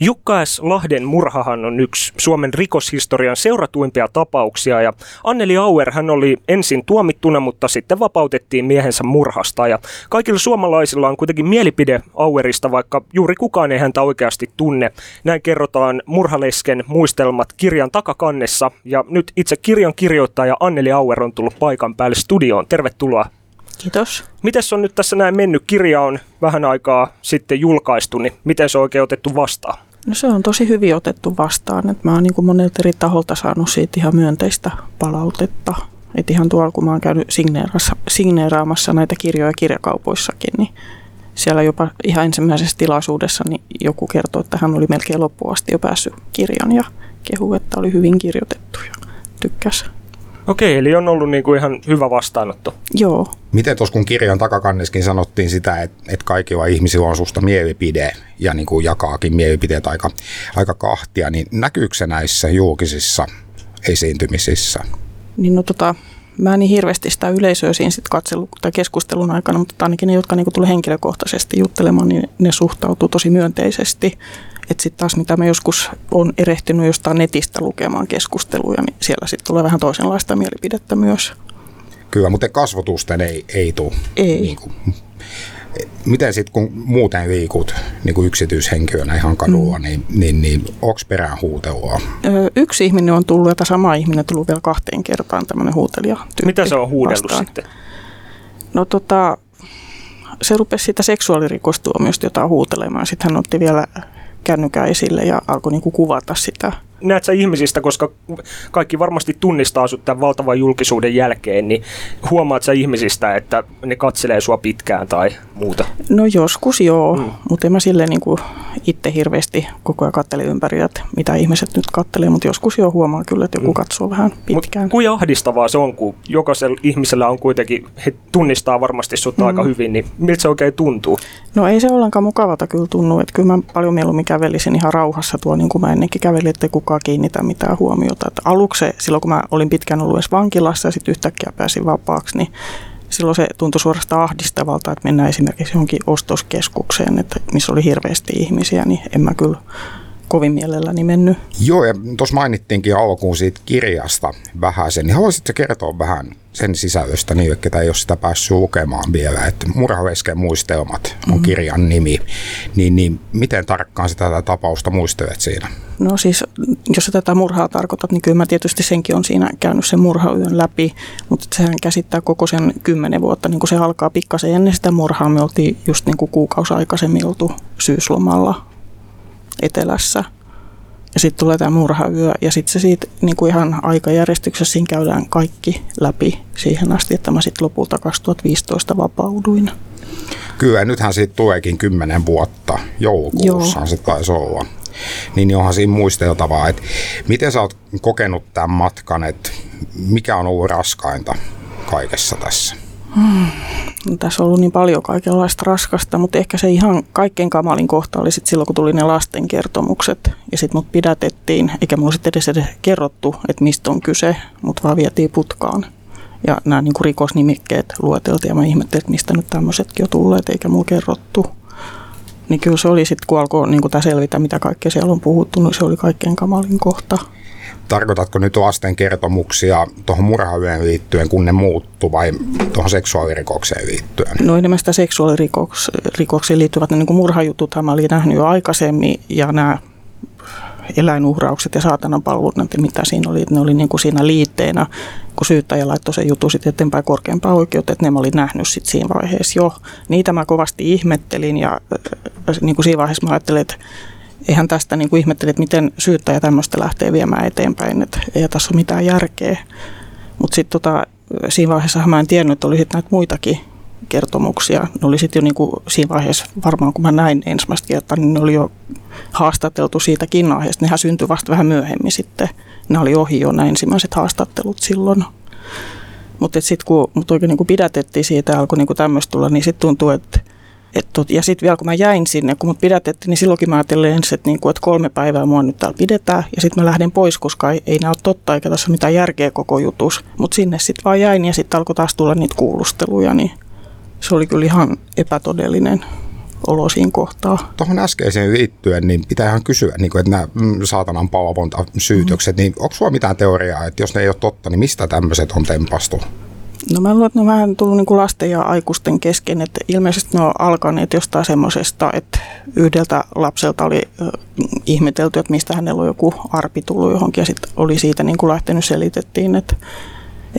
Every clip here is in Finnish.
Jukka S. Lahden murhahan on yksi Suomen rikoshistorian seuratuimpia tapauksia ja Anneli Auer hän oli ensin tuomittuna, mutta sitten vapautettiin miehensä murhasta ja kaikilla suomalaisilla on kuitenkin mielipide Auerista, vaikka juuri kukaan ei häntä oikeasti tunne. Näin kerrotaan Murhalesken muistelmat kirjan takakannessa ja nyt itse kirjan kirjoittaja Anneli Auer on tullut paikan päälle studioon. Tervetuloa. Kiitos. Miten on nyt tässä näin mennyt? Kirja on vähän aikaa sitten julkaistu, niin miten se on oikein otettu vastaan? No se on tosi hyvin otettu vastaan. että mä oon niin monelta eri taholta saanut siitä ihan myönteistä palautetta. Et ihan tuolla, kun mä oon käynyt signeeraamassa näitä kirjoja kirjakaupoissakin, niin siellä jopa ihan ensimmäisessä tilaisuudessa niin joku kertoi, että hän oli melkein loppuun asti jo päässyt kirjan ja kehu, että oli hyvin kirjoitettu ja tykkäsi. Okei, eli on ollut niin kuin ihan hyvä vastaanotto. Joo. Miten tuossa kun kirjan takakanneskin sanottiin sitä, että, että kaikilla ihmisillä on susta mielipide ja niin kuin jakaakin mielipiteet aika, aika kahtia, niin näkyykö se näissä julkisissa esiintymisissä? Niin no tota, mä en niin hirveästi sitä yleisöä siinä sit katselu, tai keskustelun aikana, mutta ainakin ne, jotka niin tulee henkilökohtaisesti juttelemaan, niin ne suhtautuu tosi myönteisesti. Että sitten taas mitä mä joskus on erehtynyt jostain netistä lukemaan keskusteluja, niin siellä sitten tulee vähän toisenlaista mielipidettä myös. Kyllä, mutta kasvotusten ei, ei tule. Ei. Niin kuin, miten sitten kun muuten liikut niin kuin yksityishenkilönä ihan kadulla, mm. niin, niin, niin onko perään huutelua? Öö, yksi ihminen on tullut, ja sama ihminen on tullut vielä kahteen kertaan tämmöinen huutelija Mitä se on huudellut vastaan. sitten? No tota, se rupesi siitä seksuaalirikostuomiosta jotain huutelemaan. Sitten hän otti vielä kännykän esille ja alkoi niin kuin kuvata sitä näet sä ihmisistä, koska kaikki varmasti tunnistaa sut tämän valtavan julkisuuden jälkeen, niin huomaat sä ihmisistä, että ne katselee sua pitkään tai muuta? No joskus joo, mm. mutta en mä silleen niin kuin itse hirveästi koko ajan kattele ympäri, että mitä ihmiset nyt kattelee, mutta joskus jo huomaa kyllä, että joku mm. katsoo vähän pitkään. Mut kuinka ahdistavaa se on, kun jokaisella ihmisellä on kuitenkin, he tunnistaa varmasti sut mm. aika hyvin, niin miltä se oikein tuntuu? No ei se ollenkaan mukavalta kyllä tunnu, että kyllä mä paljon mieluummin kävelisin ihan rauhassa tuo, niin kuin mä ennenkin kävelin, että kukaan kiinnitä mitään huomiota. Että aluksi silloin kun mä olin pitkään ollut edes vankilassa ja sitten yhtäkkiä pääsin vapaaksi, niin silloin se tuntui suorastaan ahdistavalta, että mennään esimerkiksi johonkin ostoskeskukseen, että missä oli hirveästi ihmisiä, niin en mä kyllä kovin mielelläni mennyt. Joo, ja tuossa mainittiinkin alkuun siitä kirjasta vähän sen, niin haluaisitko kertoa vähän sen sisällöstä niille, ketä ei ole sitä päässyt lukemaan vielä, että Murhavesken muistelmat on mm-hmm. kirjan nimi, niin, niin miten tarkkaan sitä tätä tapausta muistelet siinä? No siis, jos sä tätä murhaa tarkoitat, niin kyllä mä tietysti senkin on siinä käynyt sen murhayön läpi, mutta sehän käsittää koko sen kymmenen vuotta, niin kuin se alkaa pikkasen ennen sitä murhaa, me oltiin just niin kuin kuukausi aikaisemmin oltu syyslomalla etelässä. Ja sitten tulee tämä murhayö ja sitten se siitä niin kuin ihan aikajärjestyksessä siinä käydään kaikki läpi siihen asti, että mä sitten lopulta 2015 vapauduin. Kyllä, nythän siitä tuleekin kymmenen vuotta. Joulukuussa Joo. se taisi olla. Niin onhan siinä muisteltavaa, että miten sä oot kokenut tämän matkan, että mikä on ollut raskainta kaikessa tässä? Hmm. Tässä on ollut niin paljon kaikenlaista raskasta, mutta ehkä se ihan kaikkein kamalin kohta oli sit silloin, kun tuli ne lasten kertomukset. Ja sitten mut pidätettiin, eikä mulla sitten edes, edes kerrottu, että mistä on kyse, mutta vaan vietiin putkaan. Ja nämä niin rikosnimikkeet lueteltiin ja mä ihmettelin, että mistä nyt tämmöisetkin on tulleet, eikä mulla kerrottu. Niin kyllä se oli sitten, kun alkoi niin tämä selvitä, mitä kaikkea siellä on puhuttu, niin se oli kaikkein kamalin kohta tarkoitatko nyt lasten kertomuksia tuohon murhayön liittyen, kun ne muuttu vai tuohon seksuaalirikokseen liittyen? No enemmän sitä seksuaalirikokseen liittyvät niin kuin murhajutut mä olin nähnyt jo aikaisemmin ja nämä eläinuhraukset ja saatanan palvelut, mitä siinä oli, ne oli niin kuin siinä liitteenä, kun syyttäjä laittoi sen jutun sitten eteenpäin korkeampaan oikeuteen, että ne mä olin nähnyt sitten siinä vaiheessa jo. Niitä mä kovasti ihmettelin ja niin kuin siinä vaiheessa mä ajattelin, että eihän tästä niin kuin ihmetteli, että miten syyttäjä tämmöistä lähtee viemään eteenpäin, että ei tässä ole mitään järkeä. Mutta sitten tota, siinä vaiheessa mä en tiennyt, että oli näitä muitakin kertomuksia. Ne oli sitten jo niin kuin siinä vaiheessa, varmaan kun mä näin ensimmäistä kertaa, niin ne oli jo haastateltu siitäkin aiheesta. Nehän syntyi vasta vähän myöhemmin sitten. Ne oli ohi jo nämä ensimmäiset haastattelut silloin. Mutta sitten kun mut oikein niin kuin pidätettiin siitä ja alkoi niin tämmöistä tulla, niin sitten tuntuu, että et tot, ja sitten vielä kun mä jäin sinne, kun mut pidätettiin, niin silloinkin mä ajattelin ensin, että, niinku, että kolme päivää mua nyt täällä pidetään. Ja sitten mä lähden pois, koska ei, ei nämä ole totta eikä tässä ole mitään järkeä koko jutus. Mutta sinne sitten vaan jäin ja sitten alkoi taas tulla niitä kuulusteluja, niin se oli kyllä ihan epätodellinen olo siinä kohtaa. Tuohon äskeiseen liittyen, niin pitää ihan kysyä, niin kuin, että nämä mm, saatanan palvonta syytökset, mm. niin onko sulla mitään teoriaa, että jos ne ei ole totta, niin mistä tämmöiset on tempastu? No mä luulen, että ne vähän tullut niin kuin lasten ja aikuisten kesken, että ilmeisesti ne on alkaneet jostain semmoisesta, että yhdeltä lapselta oli ihmetelty, että mistä hänellä on joku arpi tullut johonkin ja sitten oli siitä niin kuin lähtenyt selitettiin, että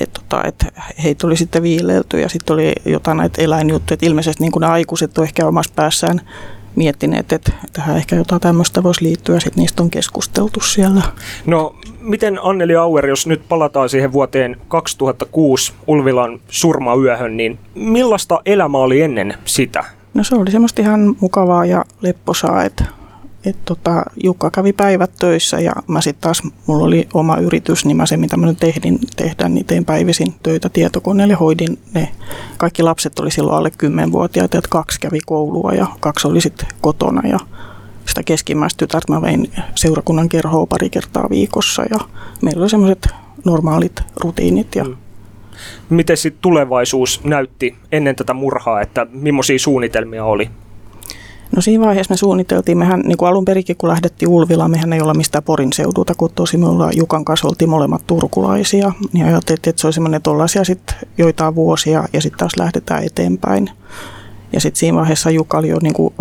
että tota, et heitä oli sitten viileilty ja sitten oli jotain näitä eläinjuttuja, että ilmeisesti niin kuin ne aikuiset on ehkä omassa päässään miettineet, että tähän ehkä jotain tämmöistä voisi liittyä, sitten niistä on keskusteltu siellä. No, miten Anneli Auer, jos nyt palataan siihen vuoteen 2006 Ulvilan surmayöhön, niin millaista elämä oli ennen sitä? No se oli semmoista ihan mukavaa ja lepposaa, että et tota, Jukka kävi päivät töissä ja mä sitten taas, mulla oli oma yritys, niin mä se mitä mä nyt tehdin, tehdään, niin tein päivisin töitä tietokoneelle, hoidin ne. Kaikki lapset oli silloin alle 10-vuotiaita, että kaksi kävi koulua ja kaksi oli sitten kotona ja sitä keskimmäistä tytärtä mä vein seurakunnan kerhoa pari kertaa viikossa ja meillä oli semmoiset normaalit rutiinit ja mm. Miten sitten tulevaisuus näytti ennen tätä murhaa, että millaisia suunnitelmia oli? No siinä vaiheessa me suunniteltiin, mehän niin kuin alun perinkin kun lähdettiin Ulvilaan, mehän ei olla mistään Porin seudulta, kun tosi me ollaan Jukan kanssa oltiin molemmat turkulaisia, niin ajateltiin, että se oli semmoinen tollaisia sitten joitain vuosia ja sitten taas lähdetään eteenpäin. Ja sitten siinä vaiheessa Juka oli jo niin kuin,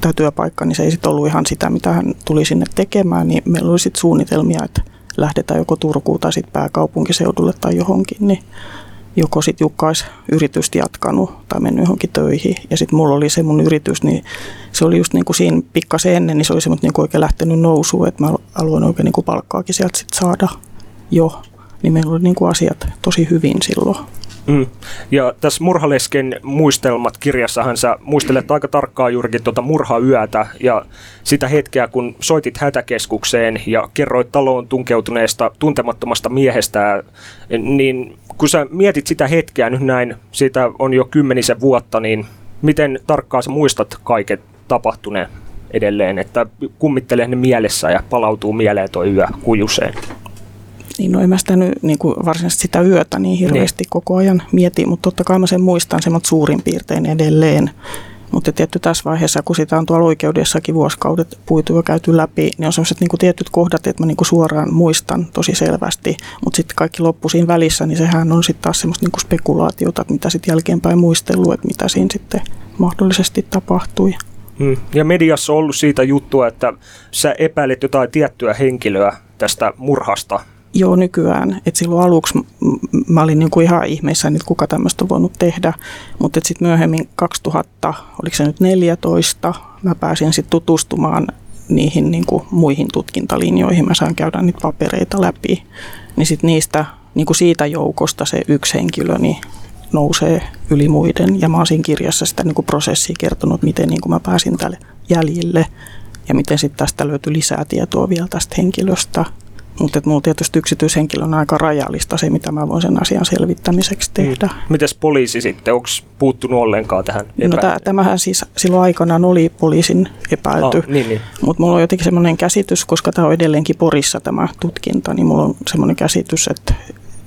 tämä työpaikka, niin se ei sitten ollut ihan sitä, mitä hän tuli sinne tekemään, niin meillä oli sitten suunnitelmia, että lähdetään joko Turkuun tai sitten pääkaupunkiseudulle tai johonkin, niin joko sitten Jukka olisi yritystä jatkanut tai mennyt johonkin töihin. Ja sitten mulla oli se mun yritys, niin se oli just niin kuin siinä pikkasen ennen, niin se oli semmoinen niin oikein lähtenyt nousuun, että mä haluan oikein niin kuin palkkaakin sieltä sit saada jo. Niin meillä oli niin kuin asiat tosi hyvin silloin. Mm. Ja tässä Murhalesken muistelmat kirjassahan sä muistelet aika tarkkaan juurikin tuota murhayötä ja sitä hetkeä, kun soitit hätäkeskukseen ja kerroit taloon tunkeutuneesta tuntemattomasta miehestä, niin kun sä mietit sitä hetkeä nyt näin, siitä on jo kymmenisen vuotta, niin miten tarkkaan sä muistat kaiket tapahtuneen edelleen, että kummittelee ne mielessä ja palautuu mieleen tuo yö kujuseen? Niin no en mä sitä nyt niin kuin varsinaisesti sitä yötä niin hirveästi niin. koko ajan mieti, mutta totta kai mä sen muistan semmoinen suurin piirtein edelleen. Mutta tietty tässä vaiheessa, kun sitä on tuolla oikeudessakin vuosikaudet puitu ja käyty läpi, niin on sellaiset niin tietyt kohdat, että mä niin suoraan muistan tosi selvästi. Mutta sitten kaikki loppu siinä välissä, niin sehän on sitten taas semmoista niin spekulaatiota, että mitä sitten jälkeenpäin muistellut, että mitä siinä sitten mahdollisesti tapahtui. Hmm. Ja mediassa on ollut siitä juttua, että sä epäilet jotain tiettyä henkilöä tästä murhasta Joo, nykyään. Et silloin aluksi mä olin niinku ihan ihmeissäni, että kuka tämmöistä on voinut tehdä. Mutta sitten myöhemmin 2000, oliko se nyt 14, mä pääsin sitten tutustumaan niihin niinku muihin tutkintalinjoihin. Mä saan käydä niitä papereita läpi. Niin sitten niistä, niinku siitä joukosta se yksi henkilö niin nousee yli muiden. Ja mä oon siinä kirjassa sitä niinku prosessia kertonut, miten niinku mä pääsin tälle jäljille. Ja miten sitten tästä löytyi lisää tietoa vielä tästä henkilöstä – mutta mulla tietysti yksityishenkilö on aika rajallista se, mitä mä voin sen asian selvittämiseksi mm. tehdä. Mm. Mites poliisi sitten, onko puuttunut ollenkaan tähän No tämähän siis silloin aikanaan oli poliisin epäilty, oh, niin, niin. mutta mulla on jotenkin semmoinen käsitys, koska tämä on edelleenkin Porissa tämä tutkinta, niin mulla on semmoinen käsitys, että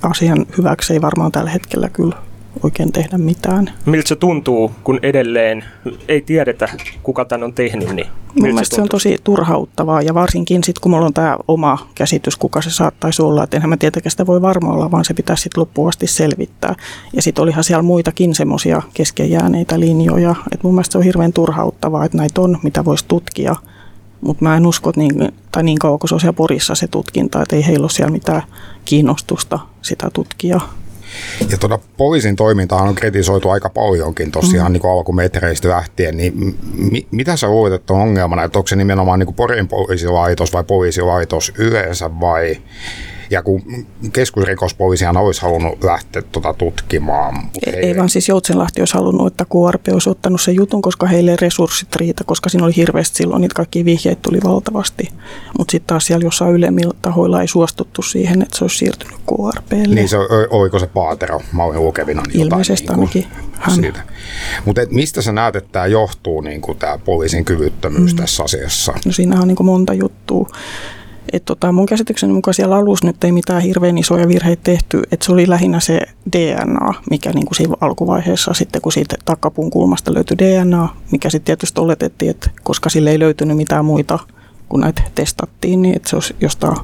asian hyväksi ei varmaan tällä hetkellä kyllä oikein tehdä mitään. Miltä se tuntuu, kun edelleen ei tiedetä, kuka tämän on tehnyt? Niin Mun mielestä se, se on tosi turhauttavaa ja varsinkin sitten, kun mulla on tämä oma käsitys, kuka se saattaisi olla, että enhän mä tietenkään sitä voi varma olla, vaan se pitäisi sitten loppuun asti selvittää. Ja sitten olihan siellä muitakin semmoisia kesken jääneitä linjoja, että mun mielestä se on hirveän turhauttavaa, että näitä on, mitä voisi tutkia. Mutta mä en usko, että niin, tai niin kauan kuin se on siellä Porissa se tutkinta, että ei heillä ole siellä mitään kiinnostusta sitä tutkia. Ja tuota, poliisin toimintaa on kritisoitu aika paljonkin tosiaan mm. niin alkumetreistä lähtien, niin mi- mitä sä luulet, että on ongelmana, että onko se nimenomaan niin kuin Porin poliisilaitos vai poliisilaitos yleensä vai ja kun keskusrikospoliisihan olisi halunnut lähteä tuota tutkimaan. Ei, ei vaan siis Joutsenlahti olisi halunnut, että KRP olisi ottanut sen jutun, koska heille resurssit riitä, koska siinä oli hirveästi silloin, niitä kaikki vihjeitä tuli valtavasti. Mutta sitten taas siellä jossain ylemmillä tahoilla ei suostuttu siihen, että se olisi siirtynyt KRPlle. Niin se oliko se Paatero, mä olin lukevina niin Ilmeisesti jotain, niin ainakin Mutta mistä sä näet, että tämä johtuu, niin tämä poliisin kyvyttömyys mm. tässä asiassa? No siinä on niin monta juttua Et tota, mun käsitykseni mukaan siellä alussa nyt ei mitään hirveän isoja virheitä tehty, että se oli lähinnä se DNA, mikä niin kuin siinä alkuvaiheessa sitten kun siitä takapuun kulmasta löytyi DNA, mikä sitten tietysti oletettiin, että koska sille ei löytynyt mitään muita, kun näitä testattiin, niin että se olisi jostain,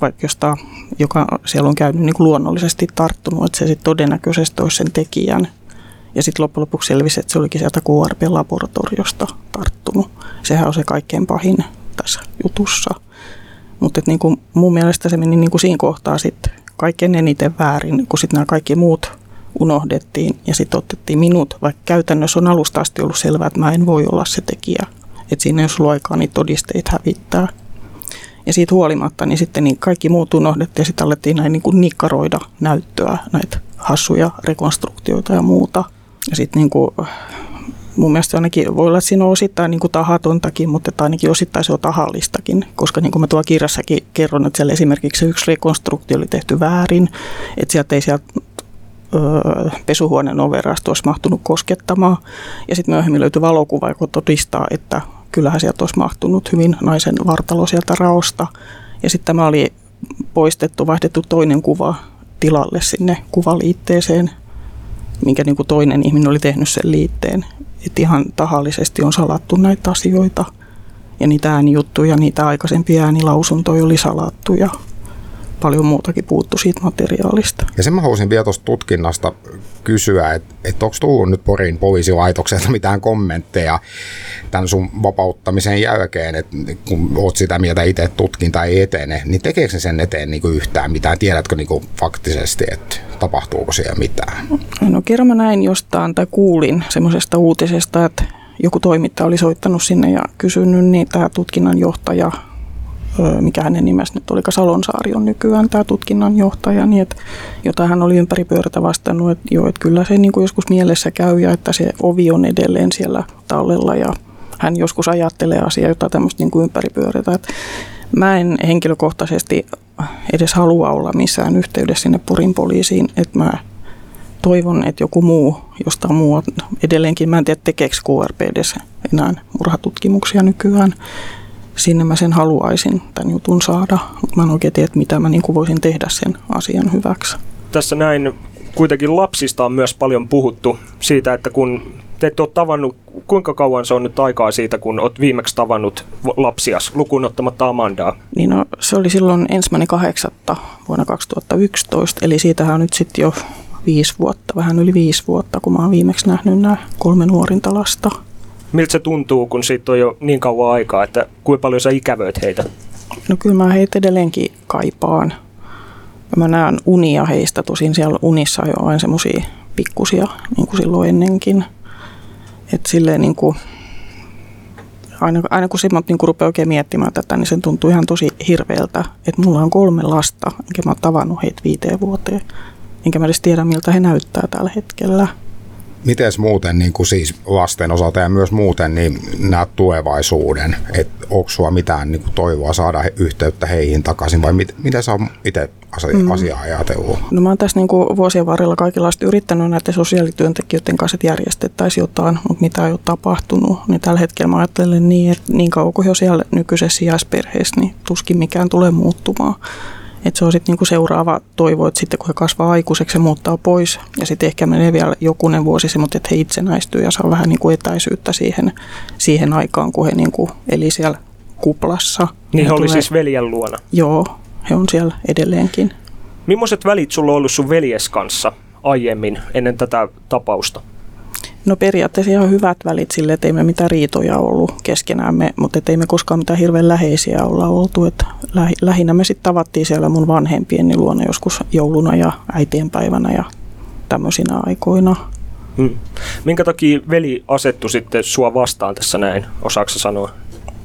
vaikka jostain, joka siellä on käynyt niin luonnollisesti tarttunut, että se sitten todennäköisesti olisi sen tekijän. Ja sitten loppujen lopuksi selvisi, että se olikin sieltä QRP-laboratoriosta tarttunut. Sehän on se kaikkein pahin tässä jutussa. Mutta niin kuin mun mielestä se meni niin kuin siinä kohtaa sitten kaikkein eniten väärin, kun sitten nämä kaikki muut unohdettiin ja sitten otettiin minut, vaikka käytännössä on alusta asti ollut selvää, että mä en voi olla se tekijä. Että siinä ei olisi ollut aikaa niitä todisteita hävittää. Ja siitä huolimatta, niin sitten niin kaikki muut unohdettiin ja sitten alettiin näin niin kuin nikkaroida näyttöä, näitä hassuja rekonstruktioita ja muuta. Ja sitten niin kuin mun mielestä ainakin voi olla, että siinä on osittain niin kuin tahatontakin, mutta että ainakin osittain se on tahallistakin, koska niin kuin mä tuolla kirjassakin kerron, että siellä esimerkiksi yksi rekonstruktio oli tehty väärin, että sieltä ei sieltä öö, pesuhuoneen overasta olisi mahtunut koskettamaan. Ja sitten myöhemmin löytyi valokuva, joka todistaa, että kyllähän sieltä olisi mahtunut hyvin naisen vartalo sieltä raosta. Ja sitten tämä oli poistettu, vaihdettu toinen kuva tilalle sinne kuvaliitteeseen, minkä niin kuin toinen ihminen oli tehnyt sen liitteen että ihan tahallisesti on salattu näitä asioita. Ja niitä äänijuttuja, niitä aikaisempia äänilausuntoja oli salattu ja paljon muutakin puuttu siitä materiaalista. Ja sen mä haluaisin vielä tuosta tutkinnasta kysyä, että, että onko tullut nyt Porin poliisilaitokselta mitään kommentteja tämän sun vapauttamisen jälkeen, että kun oot sitä mieltä itse, että tutkinta ei etene, niin tekeekö se sen eteen niin kuin yhtään mitään? Tiedätkö niin kuin faktisesti, että tapahtuuko siellä mitään? No kerran mä näin jostain tai kuulin semmoisesta uutisesta, että joku toimittaja oli soittanut sinne ja kysynyt, niin tämä tutkinnan johtaja mikä hänen nimensä nyt oli, Salonsaari on nykyään tämä tutkinnanjohtaja, niin että, jota hän oli ympäri pyörätä vastannut, että joo, että kyllä se niin kuin joskus mielessä käy ja että se ovi on edelleen siellä tallella ja hän joskus ajattelee asiaa, jota tämmöistä niin kuin ympäri pyörätä. Että mä en henkilökohtaisesti edes halua olla missään yhteydessä sinne Purin poliisiin, että mä toivon, että joku muu, josta muu edelleenkin, mä en tiedä tekeekö edes enää murhatutkimuksia nykyään, sinne mä sen haluaisin tämän jutun saada, mutta mä en oikein tiedä, mitä mä niin kuin voisin tehdä sen asian hyväksi. Tässä näin kuitenkin lapsista on myös paljon puhuttu siitä, että kun te ette ole tavannut, kuinka kauan se on nyt aikaa siitä, kun olet viimeksi tavannut lapsias, lukuun ottamatta Amandaa? Niin no, se oli silloin ensimmäinen kahdeksatta vuonna 2011, eli siitähän on nyt sitten jo viisi vuotta, vähän yli viisi vuotta, kun mä oon viimeksi nähnyt nämä kolme nuorinta lasta. Miltä se tuntuu, kun siitä on jo niin kauan aikaa, että kuinka paljon sä ikävöit heitä? No kyllä mä heitä edelleenkin kaipaan. Mä näen unia heistä, tosin siellä unissa jo aina semmoisia pikkusia, niin kuin silloin ennenkin. Että silleen niin kuin, aina, aina kun Simon niin rupeaa oikein miettimään tätä, niin sen tuntuu ihan tosi hirveältä, että mulla on kolme lasta, enkä mä oon tavannut heitä viiteen vuoteen. Enkä mä edes tiedä, miltä he näyttää tällä hetkellä. Miten muuten niin kuin siis lasten osalta ja myös muuten niin näet tulevaisuuden? Että onko sulla mitään niin kuin toivoa saada yhteyttä heihin takaisin vai mit, miten sä itse asia, mm. asiaa ajatellut? No mä oon tässä niin kuin vuosien varrella kaikenlaista yrittänyt näiden sosiaalityöntekijöiden kanssa, että järjestettäisiin jotain, mutta mitä ei ole tapahtunut. Niin tällä hetkellä mä ajattelen niin, että niin kauan kuin jo siellä nykyisessä sijaisperheessä, niin tuskin mikään tulee muuttumaan. Että se on sitten niinku seuraava toivo, että sitten kun he kasvaa aikuiseksi, se muuttaa pois. Ja sitten ehkä menee vielä jokunen vuosi se, mutta että he itsenäistyy ja saa vähän niinku etäisyyttä siihen, siihen aikaan, kun he niinku eli siellä kuplassa. Niin he, he oli tulee... siis veljen luona? Joo, he on siellä edelleenkin. Millaiset välit sulla on ollut sun veljes kanssa aiemmin ennen tätä tapausta? No periaatteessa ihan hyvät välit sille, että ei me mitään riitoja ollut keskenämme, mutta ei me koskaan mitään hirveän läheisiä olla oltu. Että lähinnä me sitten tavattiin siellä mun vanhempieni luona joskus jouluna ja äitienpäivänä ja tämmöisinä aikoina. Hmm. Minkä takia veli asettu sitten sua vastaan tässä näin, osaako sanoa?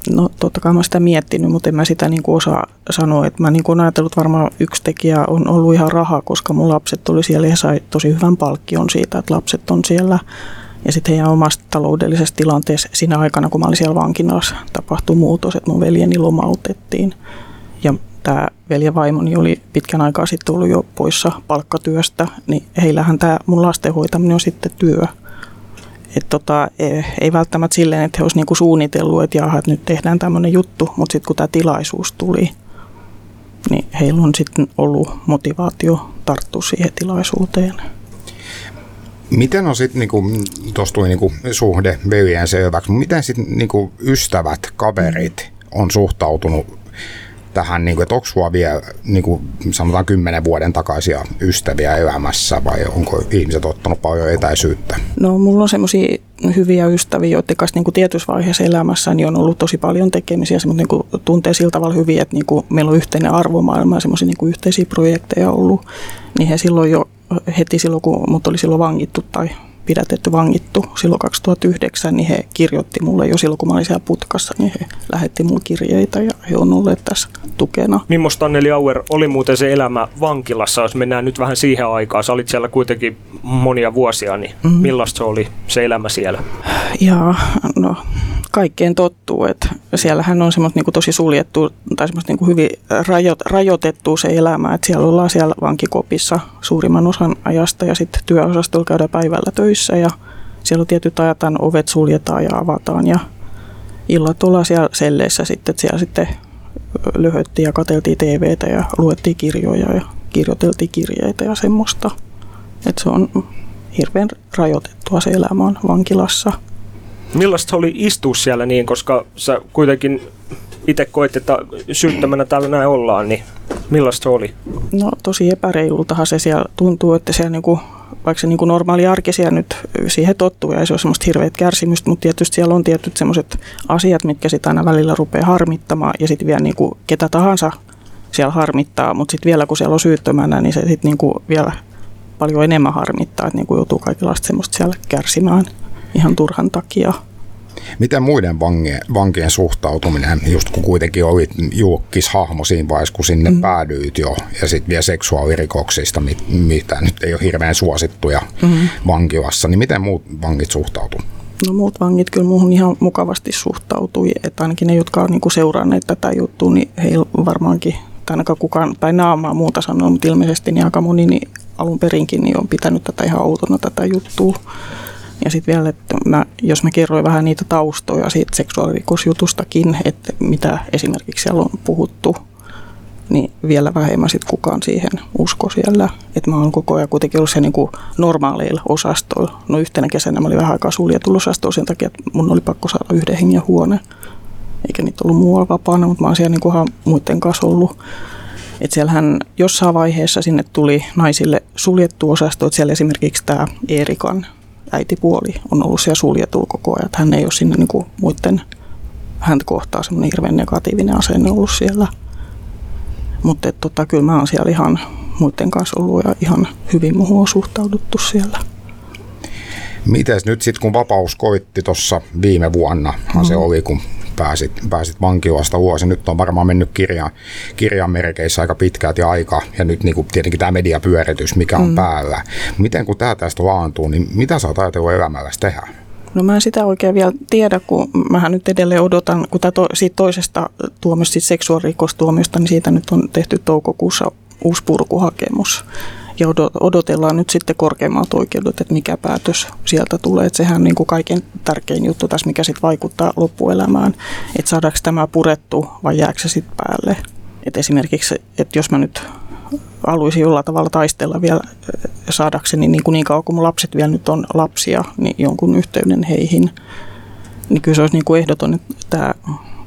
No totta kai mä sitä miettinyt, mutta en mä sitä niin kuin osaa sanoa. Että mä niin kuin ajatellut, varmaan yksi tekijä on ollut ihan raha, koska mun lapset tuli siellä ja sai tosi hyvän palkkion siitä, että lapset on siellä ja sitten heidän omasta taloudellisesta tilanteessa siinä aikana, kun mä olin siellä vankinassa, tapahtui muutos, että mun veljeni lomautettiin. Ja tämä veljevaimoni oli pitkän aikaa sitten ollut jo poissa palkkatyöstä, niin heillähän tämä mun lasten hoitaminen on sitten työ. Et tota, ei, ei välttämättä silleen, että he olisivat niinku suunnitellut, että jaha, että nyt tehdään tämmöinen juttu, mutta sitten kun tämä tilaisuus tuli, niin heillä on sitten ollut motivaatio tarttua siihen tilaisuuteen. Miten on sitten, niinku, tuossa tuli niinku, suhde veljen selväksi, miten sitten niinku, ystävät, kaverit on suhtautunut tähän, niin kuin, että onko sulla vielä niin kuin, sanotaan kymmenen vuoden takaisia ystäviä elämässä vai onko ihmiset ottanut paljon etäisyyttä? No mulla on semmoisia hyviä ystäviä, joiden kanssa niin kuin tietyssä vaiheessa elämässä niin on ollut tosi paljon tekemisiä, mutta niin kuin tuntee sillä tavalla hyvin, että niin kuin meillä on yhteinen arvomaailma ja semmoisia niin kuin yhteisiä projekteja ollut, niin he silloin jo heti silloin, kun mut oli silloin vangittu tai pidätetty vangittu silloin 2009, niin he kirjoitti mulle jo silloin, kun mä olin siellä putkassa, niin he lähetti mulle kirjeitä ja he on olleet tässä tukena. Millaista Anneli Auer oli muuten se elämä vankilassa, jos mennään nyt vähän siihen aikaan? Sä olit siellä kuitenkin monia vuosia, niin mm-hmm. millaista se oli se elämä siellä? Ja no kaikkeen tottuu. Että siellähän on semmoista niin tosi suljettu tai semmoista niin hyvin rajo, rajoitettu se elämä, että siellä ollaan siellä vankikopissa suurimman osan ajasta ja sitten työosastolla käydään päivällä töissä ja siellä on tietyt ajat, ovet suljetaan ja avataan ja illat ollaan siellä selleissä sitten, siellä sitten lyhöttiin ja katseltiin TVtä ja luettiin kirjoja ja kirjoiteltiin kirjeitä ja semmoista. Että se on hirveän rajoitettua se elämä on vankilassa. Millaista oli istua siellä niin, koska sä kuitenkin itse koet, että syyttämänä täällä näin ollaan, niin millaista oli? No tosi epäreilultahan se siellä tuntuu, että siellä niinku, vaikka se niinku normaali arki siellä nyt siihen tottuu ja se on semmoista hirveät kärsimystä, mutta tietysti siellä on tietyt semmoiset asiat, mitkä sitä aina välillä rupeaa harmittamaan ja sitten vielä niinku ketä tahansa siellä harmittaa, mutta sitten vielä kun siellä on syyttömänä, niin se sitten niinku vielä paljon enemmän harmittaa, että niinku joutuu kaikenlaista semmoista siellä kärsimään ihan turhan takia. Miten muiden vankien, vankien suhtautuminen, just kun kuitenkin olit hahmo siinä vaiheessa, kun sinne mm. päädyit jo, ja sitten vielä seksuaalirikoksista, mit, mitä nyt ei ole hirveän suosittuja mm. vankilassa, niin miten muut vankit suhtautuu? No muut vangit kyllä muuhun ihan mukavasti suhtautui, että ainakin ne, jotka on niinku seuranneet tätä juttua, niin heillä varmaankin, tai ainakaan kukaan päin naamaa muuta sanoa, mutta ilmeisesti niin aika moni niin alun perinkin niin on pitänyt tätä ihan outona tätä juttua. Ja sitten vielä, että mä, jos mä kerroin vähän niitä taustoja siitä seksuaalirikosjutustakin, että mitä esimerkiksi siellä on puhuttu, niin vielä vähemmän sitten kukaan siihen usko siellä. Että mä oon koko ajan kuitenkin ollut se niin kuin normaaleilla osastoilla. No yhtenä kesänä mä olin vähän aikaa suljetulla osastolla sen takia, että mun oli pakko saada yhden hengen huone. Eikä niitä ollut muualla vapaana, mutta mä oon siellä niin kuin muiden kanssa ollut. Että siellähän jossain vaiheessa sinne tuli naisille suljettu osasto, että siellä esimerkiksi tämä Eerikan äitipuoli on ollut siellä suljetulla koko ajan. Että hän ei ole sinne niin kuin muiden, häntä kohtaa semmoinen hirveän negatiivinen asenne ollut siellä. Mutta tota, kyllä mä oon siellä ihan muiden kanssa ollut ja ihan hyvin muuhun on suhtauduttu siellä. Mites nyt sitten kun vapaus koitti tuossa viime vuonna, mm. se oli kun pääsit, pääsit vankilasta vuosi. Nyt on varmaan mennyt kirjan, kirjan merkeissä aika pitkät ja aika, ja nyt niin kuin tietenkin tämä mediapyöritys, mikä on mm. päällä. Miten kun tämä tästä laantuu, niin mitä sä oot ajatellut elämälläsi tehdä? No mä en sitä oikein vielä tiedä, kun mähän nyt edelleen odotan, kun to, siitä toisesta tuomiosta, siitä seksuaalirikostuomiosta, niin siitä nyt on tehty toukokuussa uusi purkuhakemus ja odotellaan nyt sitten korkeimmalta oikeudet, että mikä päätös sieltä tulee. Että sehän on niin kuin kaiken tärkein juttu tässä, mikä sitten vaikuttaa loppuelämään, että saadaanko tämä purettu vai jääkö se sitten päälle. Et esimerkiksi, että jos mä nyt haluaisin jollain tavalla taistella vielä saadakseni niin, kuin niin kauan kuin mun lapset vielä nyt on lapsia, niin jonkun yhteyden heihin, niin kyllä se olisi niin kuin ehdoton, että tämä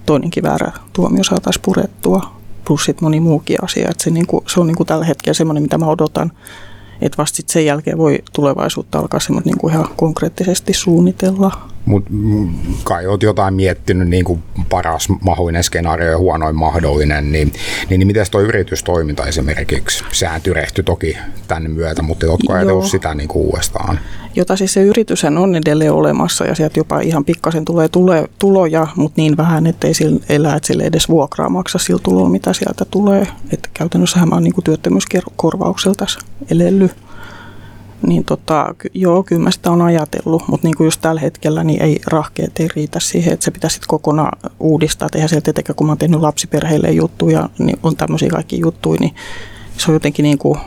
toinenkin väärä tuomio saataisiin purettua plus sitten moni muukin asia. Että se, niin kuin, se on niin kuin tällä hetkellä semmoinen, mitä mä odotan, että vasta sen jälkeen voi tulevaisuutta alkaa semmoinen niin kuin ihan konkreettisesti suunnitella. Mutta kai olet jotain miettinyt niin kuin paras mahdollinen skenaario ja huonoin mahdollinen, niin, niin, niin miten tuo yritystoiminta esimerkiksi? Sehän tyrehtyi toki tänne myötä, mutta oletko ajatellut sitä niin kuin uudestaan? Jota siis se yritys on edelleen olemassa ja sieltä jopa ihan pikkasen tulee tule, tuloja, mutta niin vähän, ettei sillä elää, että sille edes vuokraa maksa sillä tulolla, mitä sieltä tulee. Että käytännössähän mä oon niin työttömyyskorvauksella tässä elellyt niin tota, joo, kyllä mä sitä on ajatellut, mutta niin kuin just tällä hetkellä niin ei rahkeet ei riitä siihen, että se pitäisi kokonaan uudistaa. Eihän sieltä tietenkään, kun mä oon tehnyt lapsiperheille juttuja, niin on tämmöisiä kaikki juttuja, niin se on jotenkin niin kuin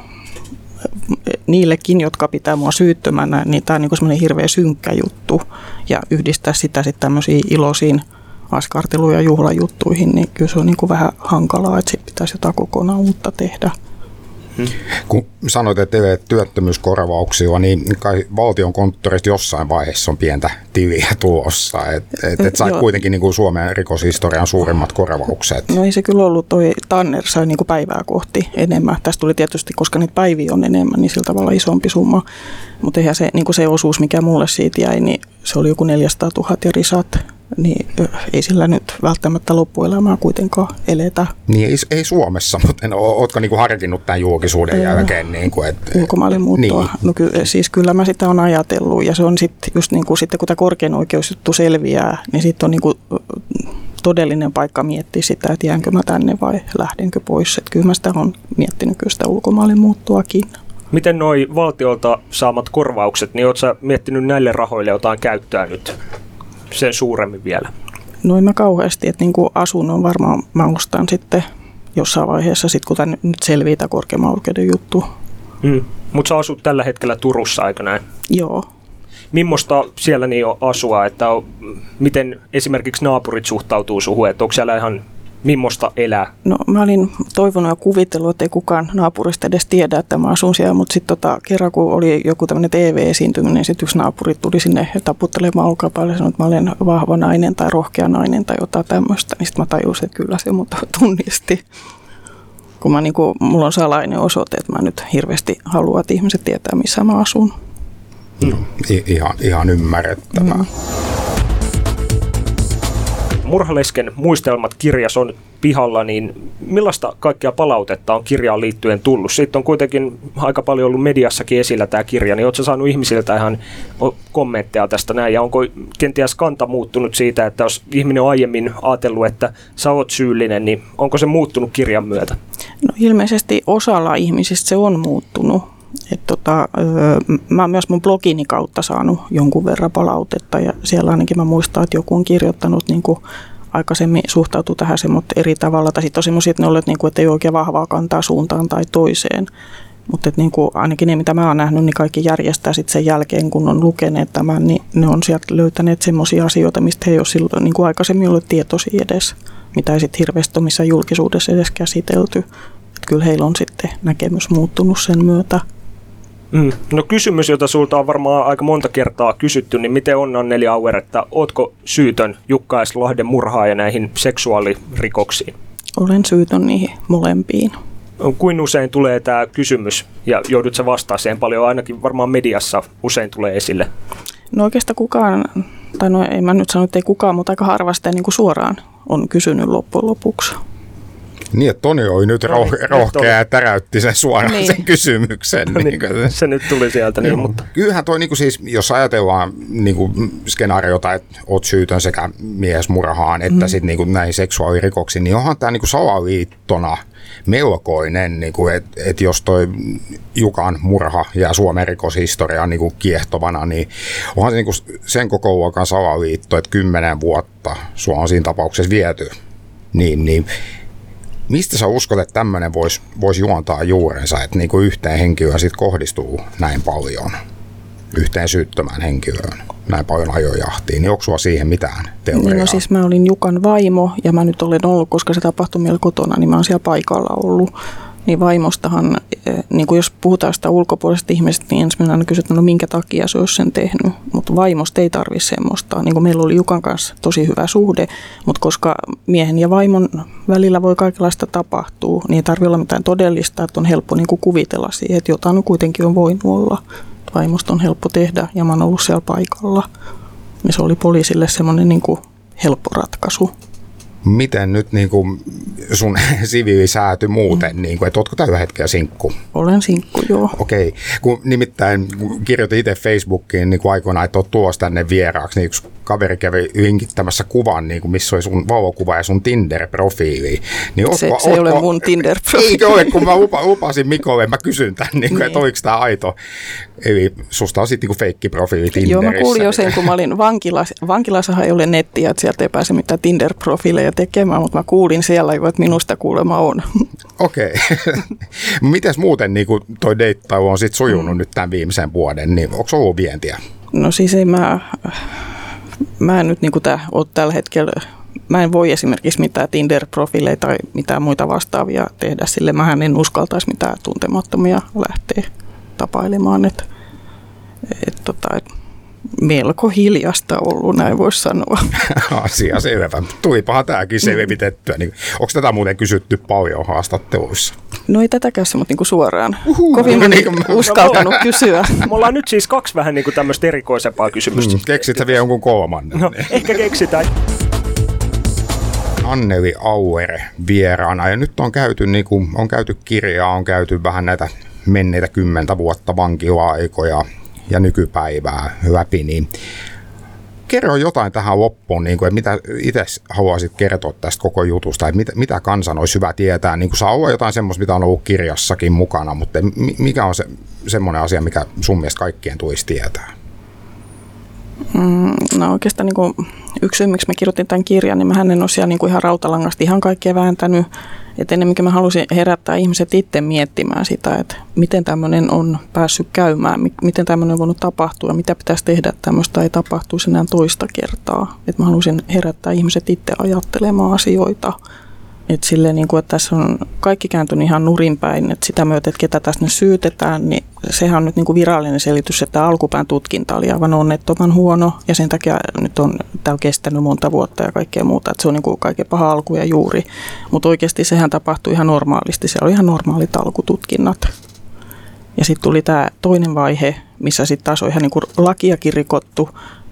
niillekin, jotka pitää mua syyttömänä, niin tämä on niin semmoinen hirveä synkkä juttu. Ja yhdistää sitä sitten tämmöisiin iloisiin askartelu- ja juhlajuttuihin, niin kyllä se on niin kuin vähän hankalaa, että sitten pitäisi jotain kokonaan uutta tehdä. Kun sanoit, että teet työttömyyskorvauksia, niin kai valtion konttorista jossain vaiheessa on pientä tiliä tulossa. Että et, et sait kuitenkin niin kuin Suomen rikoshistorian suurimmat korvaukset. No ei se kyllä ollut. Toi Tanner sai niin kuin päivää kohti enemmän. Tästä tuli tietysti, koska niitä päiviä on enemmän, niin sillä tavalla isompi summa. Mutta eihän se, niin kuin se osuus, mikä mulle siitä jäi, niin se oli joku 400 000 ja risat niin ei sillä nyt välttämättä loppuelämää kuitenkaan eletä. Niin ei, ei Suomessa, mutta en, ootko niin kuin harkinnut tämän julkisuuden öö, jälkeen? Niin kuin, että, ulkomaille muuttoa. Niin. No ky, siis kyllä mä sitä on ajatellut ja se on sitten just niin kuin sitten kun tämä korkein oikeusjuttu selviää, niin sitten on niin kuin todellinen paikka miettiä sitä, että jäänkö mä tänne vai lähdenkö pois. Että kyllä mä sitä on miettinyt kyllä sitä ulkomaille muuttuakin. Miten noi valtiolta saamat korvaukset, niin ootko miettinyt näille rahoille jotain käyttöä nyt sen suuremmin vielä? No en mä kauheasti, että niin kuin asunnon varmaan mä ostan sitten jossain vaiheessa, sit kun tämä nyt selviää tämä korkeamman oikeuden juttu. Mm. Mutta sä asut tällä hetkellä Turussa, eikö näin? Joo. Mimmosta siellä niin asua, että on, miten esimerkiksi naapurit suhtautuu suhun, että onko siellä ihan Mimmosta elää? No mä olin toivonut ja kuvitellut, että ei kukaan naapurista edes tiedä, että mä asun siellä, mutta sitten tota, kerran kun oli joku tämmöinen TV-esiintyminen, niin sitten yksi naapuri tuli sinne taputtelemaan olkapäälle ja sanoi, että mä olen vahva nainen tai rohkea nainen tai jotain tämmöistä, niin sitten mä tajusin, että kyllä se mutta tunnisti. Kun mä, niin kuin, mulla on salainen osoite, että mä nyt hirveästi haluan, että ihmiset tietää, missä mä asun. No, ihan, ihan ymmärrettävää. Mm. Murhalesken muistelmat kirjas on pihalla, niin millaista kaikkea palautetta on kirjaan liittyen tullut? Siitä on kuitenkin aika paljon ollut mediassakin esillä tämä kirja, niin oletko saanut ihmisiltä ihan kommentteja tästä näin, ja onko kenties kanta muuttunut siitä, että jos ihminen on aiemmin ajatellut, että sä oot syyllinen, niin onko se muuttunut kirjan myötä? No ilmeisesti osalla ihmisistä se on muuttunut. Et tota, mä oon myös mun blogini kautta saanut jonkun verran palautetta ja siellä ainakin mä muistan, että joku on kirjoittanut niin kuin aikaisemmin suhtautuu tähän se, mutta eri tavalla. Tai sitten on semmoisia, että ne olet, niin kuin, että ei oikein vahvaa kantaa suuntaan tai toiseen. Mutta niin kuin, ainakin ne, mitä mä oon nähnyt, niin kaikki järjestää sitten sen jälkeen, kun on lukeneet tämän, niin ne on sieltä löytäneet semmoisia asioita, mistä he ei ole silloin niin kuin aikaisemmin ollut tietoisia edes, mitä ei sitten hirveästi ole julkisuudessa edes käsitelty. Että kyllä heillä on sitten näkemys muuttunut sen myötä. Mm. No kysymys, jota sulta on varmaan aika monta kertaa kysytty, niin miten on Anneli Auer, että ootko syytön Jukka S. Lahden ja näihin seksuaalirikoksiin? Olen syytön niihin molempiin. Kuin usein tulee tämä kysymys ja joudut sä vastaamaan siihen paljon, ainakin varmaan mediassa usein tulee esille? No oikeastaan kukaan, tai no ei mä nyt sano, että ei kukaan, mutta aika harvasti niin kuin suoraan on kysynyt loppujen lopuksi. Niin, että Toni oli nyt roh- niin, rohkea ja täräytti sen suoraan niin. sen kysymyksen. niin, niin se nyt tuli sieltä. Niin, mutta. Kyllähän toi, niin kuin siis, jos ajatellaan niin kuin skenaariota, että oot syytön sekä miesmurhaan että mm. sitten niin kuin näihin seksuaalirikoksiin, niin onhan tämä niin kuin salaliittona melkoinen, niin kuin, että et jos toi Jukan murha ja Suomen rikoshistoria niin kuin kiehtovana, niin onhan se niin kuin sen koko luokan salaliitto, että kymmenen vuotta sua on siinä tapauksessa viety. Niin, niin Mistä sä uskot, että tämmöinen voisi vois juontaa juurensa, että niinku yhteen henkilöön sit kohdistuu näin paljon, yhteen syyttömään henkilöön, näin paljon ajojahtiin, niin onko siihen mitään teoriaa? No siis mä olin Jukan vaimo ja mä nyt olen ollut, koska se tapahtui meillä kotona, niin mä oon siellä paikalla ollut niin vaimostahan, eh, niin kuin jos puhutaan sitä ulkopuolisesta ihmisestä, niin ensin aina kysytään, no minkä takia se olisi sen tehnyt. Mutta vaimosta ei tarvitse semmoista. Niin kuin meillä oli Jukan kanssa tosi hyvä suhde, mutta koska miehen ja vaimon välillä voi kaikenlaista tapahtua, niin ei tarvitse olla mitään todellista, että on helppo niin kuin kuvitella siihen, että jotain kuitenkin on voinut olla. Vaimosta on helppo tehdä ja mä oon ollut siellä paikalla. Ja se oli poliisille semmoinen niin kuin helppo ratkaisu miten nyt niin kuin sun siviili sääty muuten, mm. niin kuin, että ootko tällä hetkellä sinkku? Olen sinkku, joo. Okei, okay. kun nimittäin kun kirjoitin itse Facebookiin niin kuin aikoinaan, että oot tulossa tänne vieraaksi, niin yksi kaveri kävi linkittämässä kuvan, niin kuin missä oli sun vauvakuva ja sun Tinder-profiili. Niin ootko, se, se ootko, ei ole mun Tinder-profiili. Eikö ole, kun mä lupa, lupasin Mikolle, mä kysyn tämän, niin kuin, niin. että oliko tämä aito. Eli susta on sitten niin feikki-profiili Tinderissä. Joo, mä kuulin jo sen, kun mä olin vankilassa. Vankilassahan ei ole nettiä, että sieltä ei pääse mitään Tinder-profiileja tekemään, mutta mä kuulin siellä, että minusta kuulema on. Okei. Mites muuten niin toi deittailu on sit sujunut mm. nyt tämän viimeisen vuoden, niin onko ollut vientiä? No siis ei mä, mä en nyt niin tää, ole tällä hetkellä mä en voi esimerkiksi mitään Tinder-profiileja tai mitään muita vastaavia tehdä sille. Mä en uskaltaisi mitään tuntemattomia lähteä tapailemaan. Et, et, tota, et, melko hiljasta ollut, näin voisi sanoa. Asia selvä. Tulipahan tämäkin selvitettyä. Niin, onko tätä muuten kysytty paljon haastatteluissa? No ei tätäkään se, mutta niin kuin suoraan. Uhuh, Kovin no, niin, uskaltanut no, kysyä. Me ollaan nyt siis kaksi vähän niin kuin tämmöistä erikoisempaa kysymystä. Mm, keksitään vielä jonkun kolmannen? No, ehkä keksitään. Anneli Auer vieraana ja nyt on käyty, niin kuin, on käyty kirjaa, on käyty vähän näitä menneitä kymmentä vuotta vankila-aikoja ja nykypäivää läpi, niin kerro jotain tähän loppuun, niin kuin, että mitä itse haluaisit kertoa tästä koko jutusta, että mitä, mitä kansan olisi hyvä tietää. Niin kuin saa olla jotain semmoista, mitä on ollut kirjassakin mukana, mutta mikä on se, semmoinen asia, mikä sun mielestä kaikkien tulisi tietää? Mm, no oikeastaan niin kuin yksi syy, miksi mä kirjoitin tämän kirjan, niin mä en ole siellä niin kuin ihan rautalangasti ihan kaikkea vääntänyt. Että enemmänkin mä halusin herättää ihmiset itse miettimään sitä, että miten tämmöinen on päässyt käymään, miten tämmöinen on voinut tapahtua, mitä pitäisi tehdä, että tämmöistä ei tapahtuisi enää toista kertaa. Että mä halusin herättää ihmiset itse ajattelemaan asioita et silleen, niin kuin, että tässä on kaikki kääntynyt ihan nurinpäin, että sitä myötä, että ketä tässä nyt syytetään, niin sehän on nyt niin kuin virallinen selitys, että alkupään tutkinta oli aivan onnettoman huono ja sen takia nyt on, tämä on kestänyt monta vuotta ja kaikkea muuta, että se on niin kuin kaiken paha alku ja juuri. Mutta oikeasti sehän tapahtui ihan normaalisti, se oli ihan normaalit alkututkinnat. Ja sitten tuli tämä toinen vaihe, missä sitten taas on ihan niin kuin lakiakin rikottu,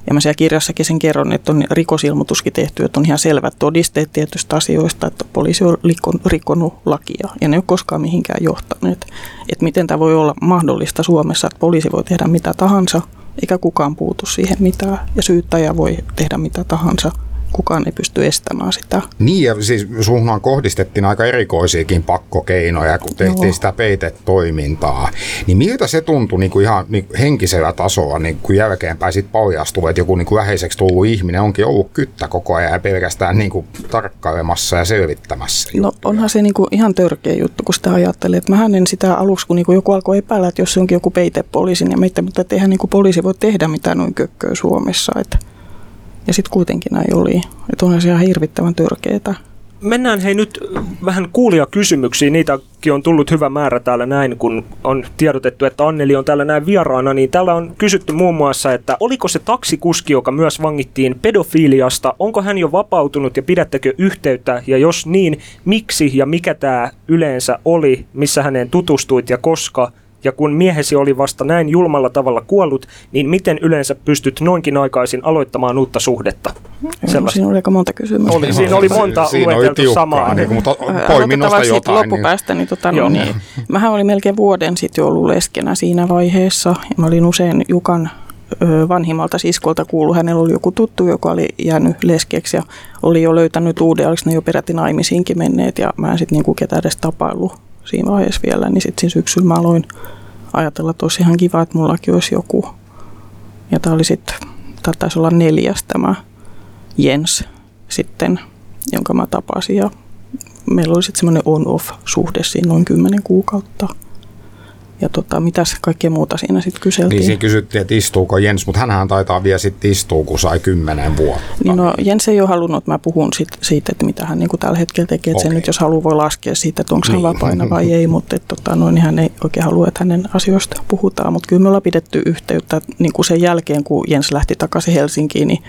ja mä siellä kirjassakin sen kerron, että on rikosilmoituskin tehty, että on ihan selvät todisteet tietystä asioista, että poliisi on rikkonut lakia. Ja ne ei ole koskaan mihinkään johtaneet. Että miten tämä voi olla mahdollista Suomessa, että poliisi voi tehdä mitä tahansa, eikä kukaan puutu siihen mitään. Ja syyttäjä voi tehdä mitä tahansa – kukaan ei pysty estämään sitä. Niin ja siis suhunhan kohdistettiin aika erikoisiakin pakkokeinoja, kun tehtiin Joo. sitä peitetoimintaa. Niin miltä se tuntui niin kuin ihan niin kuin henkisellä tasolla, niin kun jälkeenpäin sitten paljastui, että joku niin kuin läheiseksi tullut ihminen onkin ollut kyttä koko ajan ja pelkästään niin kuin tarkkailemassa ja selvittämässä. No juttuja. onhan se niin kuin ihan törkeä juttu, kun sitä ajattelee. Että mähän en sitä aluksi, kun niin kuin joku alkoi epäillä, että jos se onkin joku peitepoliisi, niin meitä, mutta eihän niin kuin poliisi voi tehdä mitään noin kökköä Suomessa. Että ja sitten kuitenkin näin oli. Että onhan ihan hirvittävän törkeetä. Mennään hei nyt vähän kysymyksiin. Niitäkin on tullut hyvä määrä täällä näin, kun on tiedotettu, että Anneli on täällä näin vieraana. Niin täällä on kysytty muun muassa, että oliko se taksikuski, joka myös vangittiin pedofiiliasta, onko hän jo vapautunut ja pidättekö yhteyttä? Ja jos niin, miksi ja mikä tämä yleensä oli, missä häneen tutustuit ja koska? Ja kun miehesi oli vasta näin julmalla tavalla kuollut, niin miten yleensä pystyt noinkin aikaisin aloittamaan uutta suhdetta? Sellaista. Siinä oli aika monta kysymystä. Oli, siinä oli monta siinä lueteltu oli samaa. Niin, mutta poiminnosta jotain. Niin- loppupäästä, niin, tota, no, niin. Mähän olin melkein vuoden sitten jo ollut leskenä siinä vaiheessa. Mä olin usein Jukan vanhimmalta siskolta kuulu, hänellä oli joku tuttu, joka oli jäänyt leskeksi ja oli jo löytänyt uuden, oliko ne jo peräti naimisiinkin menneet ja mä en sitten niinku ketään edes tapaillut siinä vaiheessa vielä, niin sitten syksyllä mä aloin ajatella, että olisi ihan kiva, että mullakin olisi joku. Ja tämä oli sitten, tämä taisi olla neljäs tämä Jens sitten, jonka mä tapasin ja meillä oli sitten semmoinen on-off-suhde siinä noin kymmenen kuukautta – ja tota, mitäs kaikkea muuta siinä sitten kyseltiin. Niin siinä kysyttiin, että istuuko Jens, mutta hänhän taitaa vielä sitten istua, kun sai kymmenen vuotta. Niin no Jens ei ole halunnut, että mä puhun sit, siitä, että mitä hän niin kuin tällä hetkellä tekee. Että okay. nyt jos haluaa voi laskea siitä, että onko hän niin. vapaina vai ei, mutta että, tota, noin, niin hän ei oikein halua, että hänen asioista puhutaan. Mutta kyllä me ollaan pidetty yhteyttä niin kuin sen jälkeen, kun Jens lähti takaisin Helsinkiin, niin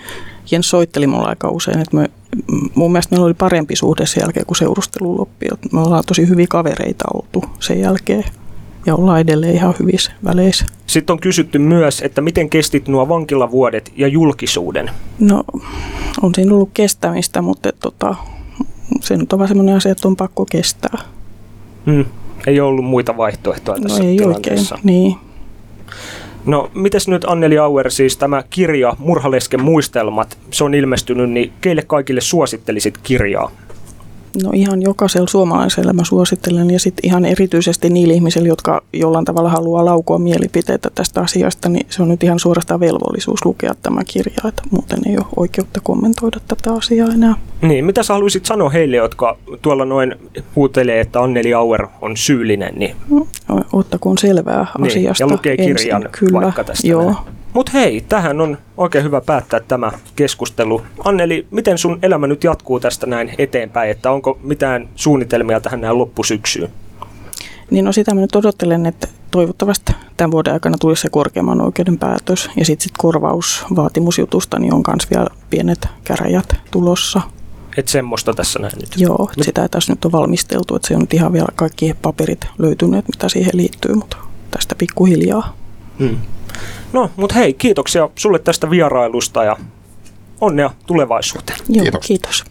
Jens soitteli mulla aika usein, että me, mun mielestä meillä oli parempi suhde sen jälkeen, kun seurustelu loppi. Me ollaan tosi hyviä kavereita oltu sen jälkeen ja ollaan edelleen ihan hyvissä väleissä. Sitten on kysytty myös, että miten kestit nuo vankilavuodet ja julkisuuden? No, on siinä ollut kestämistä, mutta tota, se nyt on vaan sellainen asia, että on pakko kestää. Hmm. Ei ollut muita vaihtoehtoja tässä no ei tilanteessa. Oikein, niin. No, mites nyt Anneli Auer, siis tämä kirja Murhalesken muistelmat, se on ilmestynyt, niin keille kaikille suosittelisit kirjaa? No ihan jokaisella suomalaisella mä suosittelen ja sitten ihan erityisesti niille ihmisille, jotka jollain tavalla haluaa laukoa mielipiteitä tästä asiasta, niin se on nyt ihan suorastaan velvollisuus lukea tämä kirja, että muuten ei ole oikeutta kommentoida tätä asiaa enää. Niin, mitä sä haluaisit sanoa heille, jotka tuolla noin huutelee, että Anneli Auer on syyllinen, niin, Ottakoon selvää niin asiasta ja lukee kirjan ensin. Kyllä, vaikka tästä joo. Mutta hei, tähän on oikein hyvä päättää tämä keskustelu. Anneli, miten sun elämä nyt jatkuu tästä näin eteenpäin, että onko mitään suunnitelmia tähän näin loppusyksyyn? Niin no sitä mä nyt odottelen, että toivottavasti tämän vuoden aikana tulisi se korkeamman oikeuden päätös. Ja sitten sit korvausvaatimusjutusta niin on myös vielä pienet käräjät tulossa. Että semmoista tässä näin nyt. Joo, että sitä tässä nyt on valmisteltu, että se on nyt ihan vielä kaikki paperit löytyneet, mitä siihen liittyy, mutta tästä pikkuhiljaa. Hmm. No, mutta hei, kiitoksia sulle tästä vierailusta ja onnea tulevaisuuteen. Joo, Kiitos. kiitos.